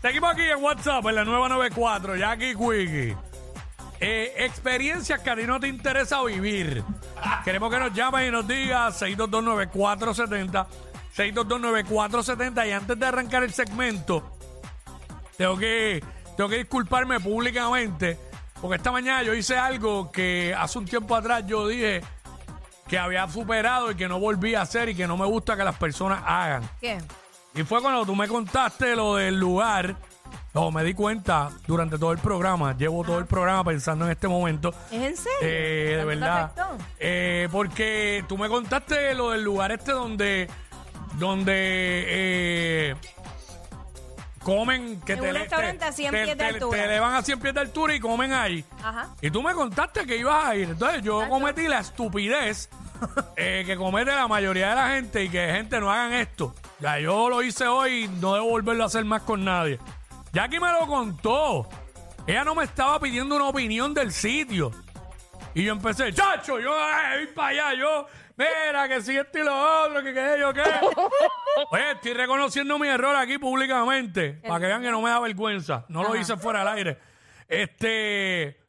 Seguimos aquí en WhatsApp, en la nueva 94, Jackie Quickie. Eh, experiencias que a ti no te interesa vivir. Queremos que nos llamen y nos digas 6229470. 6229470. Y antes de arrancar el segmento, tengo que, tengo que disculparme públicamente. Porque esta mañana yo hice algo que hace un tiempo atrás yo dije que había superado y que no volví a hacer y que no me gusta que las personas hagan. ¿Qué? Y fue cuando tú me contaste lo del lugar. No, me di cuenta durante todo el programa. Llevo todo el programa pensando en este momento. ¿Es en serio? Eh, de ¿Tanto te verdad. Eh, porque tú me contaste lo del lugar este donde. Donde. eh, comen. Que En te un le- restaurante te- a 100 te- pies de altura. Te elevan a 100 pies de altura y comen ahí. Ajá. Y tú me contaste que ibas a ir. Entonces yo Exacto. cometí la estupidez eh, que comete la mayoría de la gente y que gente no hagan esto. Ya yo lo hice hoy y no debo volverlo a hacer más con nadie. Jackie me lo contó. Ella no me estaba pidiendo una opinión del sitio. Y yo empecé, chacho, yo voy para allá, yo, mira, que si esto y lo otro, que qué, yo qué. Oye, estoy reconociendo mi error aquí públicamente, para que vean que no me da vergüenza. No lo hice fuera del aire. Este,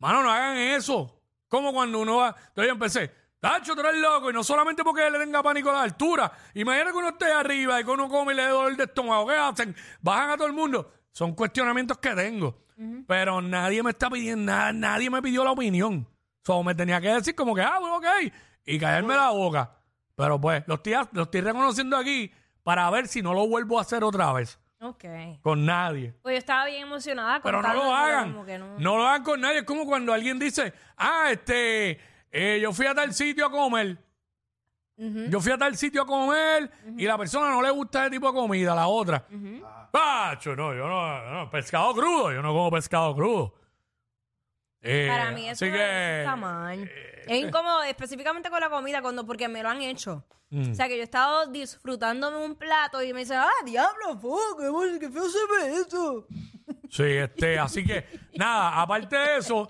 mano, no hagan eso. Como cuando uno va, entonces yo empecé, Tacho, tú eres loco, y no solamente porque le tenga pánico a la altura. Imagina que uno esté arriba y que uno come y le dé dolor de estómago. ¿Qué hacen? Bajan a todo el mundo. Son cuestionamientos que tengo. Pero nadie me está pidiendo nada, nadie me pidió la opinión. So, me tenía que decir como que, ah, bueno, ok, y caerme la boca. Pero pues, lo estoy, lo estoy reconociendo aquí para ver si no lo vuelvo a hacer otra vez. Ok. Con nadie. Pues yo estaba bien emocionada. Pero no lo hagan. no. No lo hagan con nadie. Es como cuando alguien dice, ah, este, eh, yo fui a tal sitio a comer. Ujú. Yo fui a tal sitio a comer y la persona no le gusta ese tipo de comida, la otra. Pacho, no, yo no, no, pescado crudo, yo no como pescado crudo. Eh, Para mí eso, así que, está mal. es incómodo, específicamente con la comida, cuando porque me lo han hecho. Mm. O sea, que yo he estado disfrutándome un plato y me dicen, ah, diablo, fu, qué, mal- qué feo se ve eso. Sí, este, así que, nada, aparte de eso,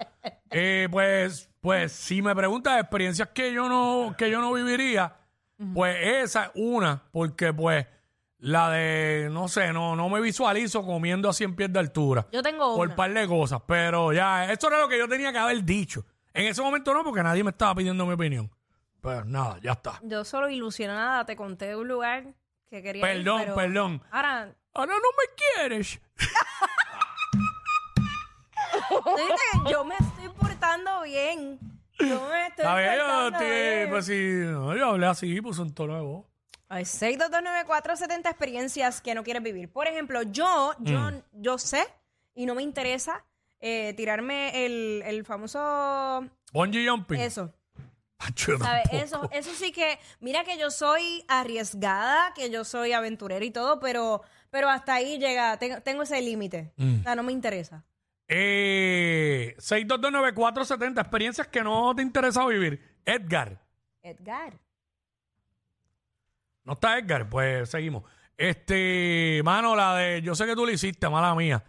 eh, pues, pues, si me preguntas experiencias que yo no, que yo no viviría, pues esa es una, porque pues, la de, no sé, no, no me visualizo comiendo a 100 pies de altura. Yo tengo Por una. par de cosas, pero ya, eso era lo que yo tenía que haber dicho. En ese momento no, porque nadie me estaba pidiendo mi opinión. Pero nada, ya está. Yo solo ilusionada te conté de un lugar que quería ir, Perdón, pero perdón. Ahora, Ahora no me quieres. ¿tú viste que yo me estoy portando bien. Yo me estoy yo, portando estoy- bien. pues si no, yo hablé así, pues en tono de voz. Ay, 6229470 experiencias que no quieres vivir. Por ejemplo, yo, yo, Mm. yo sé y no me interesa eh, tirarme el, el famoso Bungee jumping. eso. Yo ¿Sabes? tampoco. Eso, eso sí que, mira que yo soy arriesgada, que yo soy aventurera y todo, pero, pero hasta ahí llega, tengo, tengo ese límite. Mm. O sea, no me interesa. Eh, 6229470, experiencias que no te interesa vivir. Edgar. Edgar. ¿No está Edgar? Pues seguimos. Este, mano, la de, yo sé que tú lo hiciste, mala mía.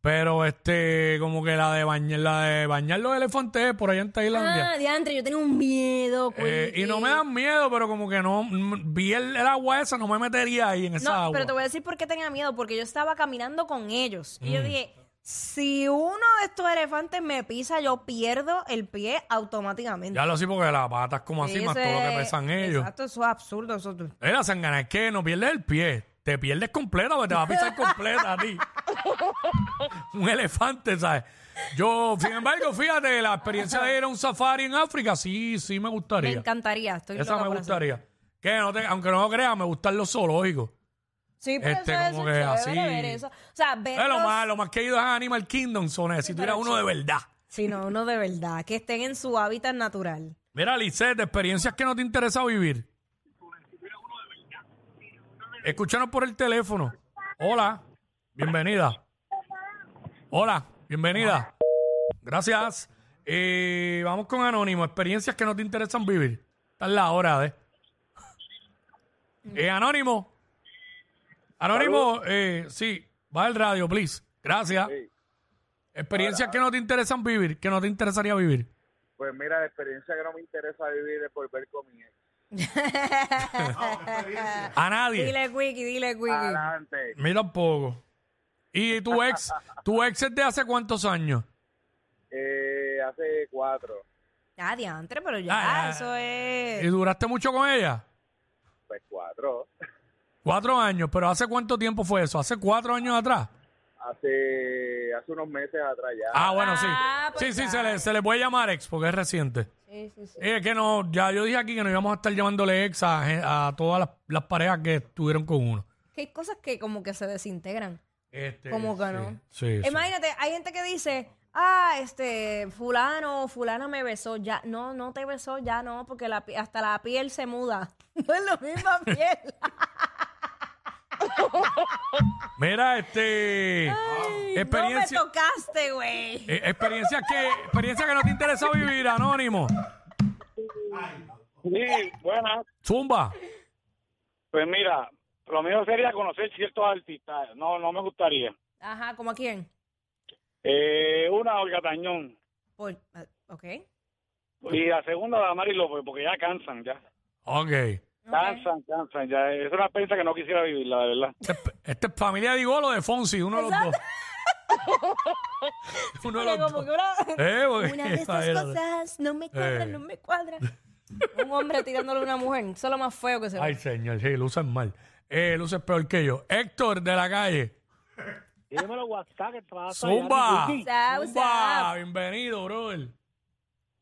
Pero este, como que la de bañar, la de bañar los elefantes por allá en Tailandia. Ah, diantre, yo tenía un miedo. Eh, y no me dan miedo, pero como que no, mm, vi el, el agua esa, no me metería ahí en esa No, agua. pero te voy a decir por qué tenía miedo, porque yo estaba caminando con ellos. Y Mm. yo dije, si uno de estos elefantes me pisa, yo pierdo el pie automáticamente. Ya lo sé porque la pata es como así, más todo lo que es- pesan ellos. Exacto, eso es absurdo. Eso es- Mira, Sangana, es que no pierdes el pie. Te pierdes completa porque te va a pisar completa a ti. un elefante, ¿sabes? Yo, sin embargo, fíjate, la experiencia de ir a un safari en África, sí, sí me Me gustaría. encantaría. Estoy Esa loca me por gustaría. Que no te- aunque no lo creas, me gustan los zoológicos. Sí, pero Este, eso, como eso que es chévere así. ver eso. O sea, ver Es lo los- más, lo más que he ido es a Animal Kingdom, so necesito ir a pero uno de verdad. Sí, no, uno de verdad, que estén en su hábitat natural. Mira, Lisette, experiencias que no te interesa vivir. Escúchanos por el teléfono. Hola, bienvenida. Hola, bienvenida. Gracias. Eh, vamos con Anónimo. Experiencias que no te interesan vivir. Esta es la hora de. Eh, Anónimo. Anónimo, eh, sí, va al radio, please. Gracias. Experiencias que no te interesan vivir, que no te interesaría vivir. Pues mira, la experiencia que no me interesa vivir es volver con mi ex. A nadie. Dile Wiki, dile Wiki. Adelante. Mira un poco. ¿Y tu ex? ¿Tu ex es de hace cuántos años? Eh, hace cuatro, Ah, diantre, pero ya, Ah, ah. eso es... ¿Y duraste mucho con ella? pues cuatro. Cuatro años, pero ¿hace cuánto tiempo fue eso? ¿Hace cuatro años atrás? Hace, hace unos meses atrás ya. Ah, bueno, sí. Ah, pues sí, sí, ya. se le, se le puede llamar ex porque es reciente. Sí, sí, sí. Eh, Es que no, ya yo dije aquí que no íbamos a estar llamándole ex a, a todas las, las parejas que estuvieron con uno. Que hay cosas que como que se desintegran. Este, ¿Cómo que sí, no? Sí, sí. Imagínate, hay gente que dice, ah, este, fulano fulana me besó, ya, no, no te besó, ya no, porque la, hasta la piel se muda. No es la misma piel. Mira, este. experiencia, No me tocaste, güey. eh, experiencias que, experiencia que no te interesa vivir, anónimo. Sí, buenas. Zumba. Pues mira, lo mío sería conocer ciertos artistas. No, no me gustaría. Ajá, ¿como a quién? Eh, una, Olga Tañón. Por, ah, ok. Y la segunda, la Mari López, porque ya cansan, ya. Ok. Cansan, cansan, ya. Es una experiencia que no quisiera vivir, la verdad. Este, este es familia de Igolo de Fonsi, uno de los dos. uno de los como dos. que una, Eh, porque- una de estas imagínate. cosas no me cuadran, Eh. no me cuadran. Un hombre tirándole a una mujer, eso es lo más feo que se ve. Ay, señor, sí, luces mal. Eh, luces peor que yo. Héctor de la calle. Dímelo, WhatsApp, ¿qué pasa? Zumba. Zumba. Bienvenido, brother.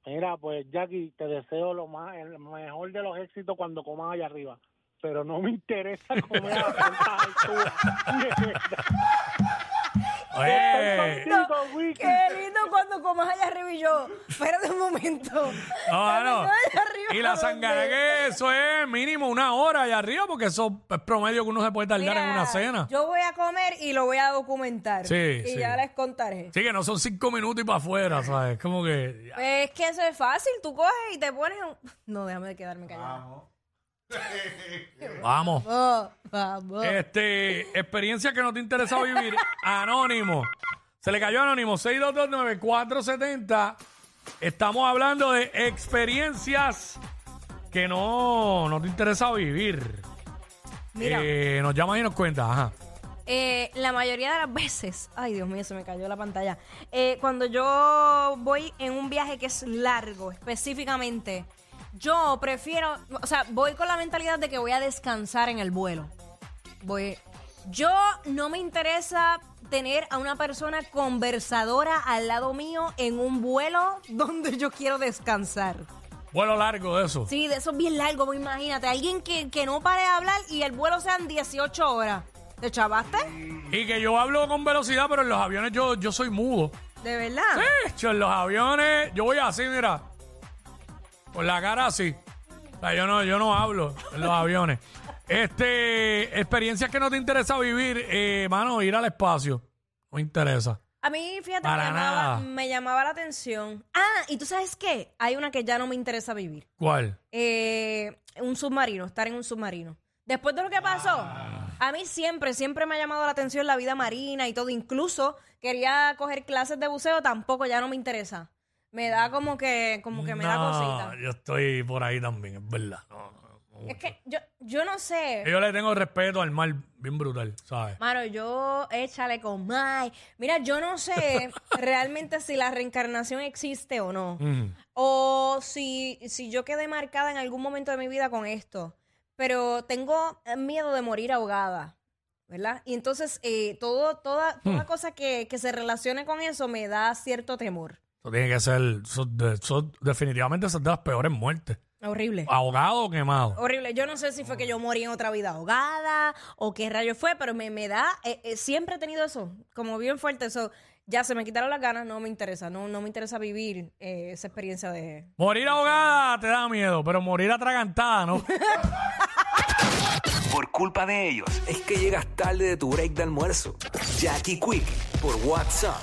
Mira, pues Jackie, te deseo lo más, el mejor de los éxitos cuando comas allá arriba. Pero no me interesa comer a alturas. De verdad. Oye. Estoy contigo, Wiki. Qué lindo cuando comas allá arriba y yo. Espérate un momento. No, no. arriba, Y la sangre que eso es mínimo una hora allá arriba, porque eso es promedio que uno se puede tardar en una cena. Yo voy a comer y lo voy a documentar. Sí, y sí. ya les contaré. Sí, que no son cinco minutos y para afuera, ¿sabes? Como que. Pues es que eso es fácil. Tú coges y te pones. un- No, déjame de quedarme callada. Vamos. Vamos. Vamos. Este, experiencia que no te interesa vivir. Anónimo. Se le cayó Anónimo. 6229470. Estamos hablando de experiencias que no, no te interesa vivir. Mira, Eh, nos llama y nos cuenta. Ajá. eh, la mayoría de las veces. Ay, Dios mío, se me cayó la pantalla. Eh, cuando yo voy en un viaje que es largo, específicamente, yo prefiero. O sea, voy con la mentalidad de que voy a descansar en el vuelo. Voy. Yo no me interesa tener a una persona conversadora al lado mío en un vuelo donde yo quiero descansar. Vuelo largo de eso. Sí, de eso es bien largo, pues imagínate. Alguien que, que no pare de hablar y el vuelo sean 18 horas. ¿Te chavaste? Y que yo hablo con velocidad, pero en los aviones yo, yo soy mudo. ¿De verdad? Sí, yo en los aviones, yo voy así, mira. Con la cara así. O sea, yo no, yo no hablo en los aviones. Este, experiencias que no te interesa vivir, eh, mano, ir al espacio. No me interesa. A mí, fíjate, me Para llamaba, me llamaba la atención. Ah, y tú sabes qué? Hay una que ya no me interesa vivir. ¿Cuál? Eh, un submarino, estar en un submarino. Después de lo que pasó, Ah. a mí siempre, siempre me ha llamado la atención la vida marina y todo. Incluso quería coger clases de buceo, tampoco ya no me interesa. Me da como que, como que me da No, cosita. Yo estoy por ahí también, es verdad. No. Es que yo, yo no sé. Yo le tengo respeto al mar bien brutal, ¿sabes? Mano, yo échale con May. Mira, yo no sé realmente si la reencarnación existe o no. Ujú. O si, si yo quedé marcada en algún momento de mi vida con esto. Pero tengo miedo de morir ahogada. ¿Verdad? Y entonces eh, todo, toda, toda cosa que, que se relacione con eso me da cierto temor. Eso tiene que ser, eso eso definitivamente es de las peores muertes. Horrible. Ahogado o quemado. Horrible. Yo no sé si fue que yo morí en otra vida ahogada o qué rayo fue, pero me, me da. eh, eh, siempre he tenido eso, como bien fuerte. Eso ya se me quitaron las ganas, no me interesa. No, no me interesa vivir eh, esa experiencia de. Morir ahogada te da miedo, pero morir atragantada, ¿no? Por culpa de ellos es que llegas tarde de tu break de almuerzo. Jackie Quick por WhatsApp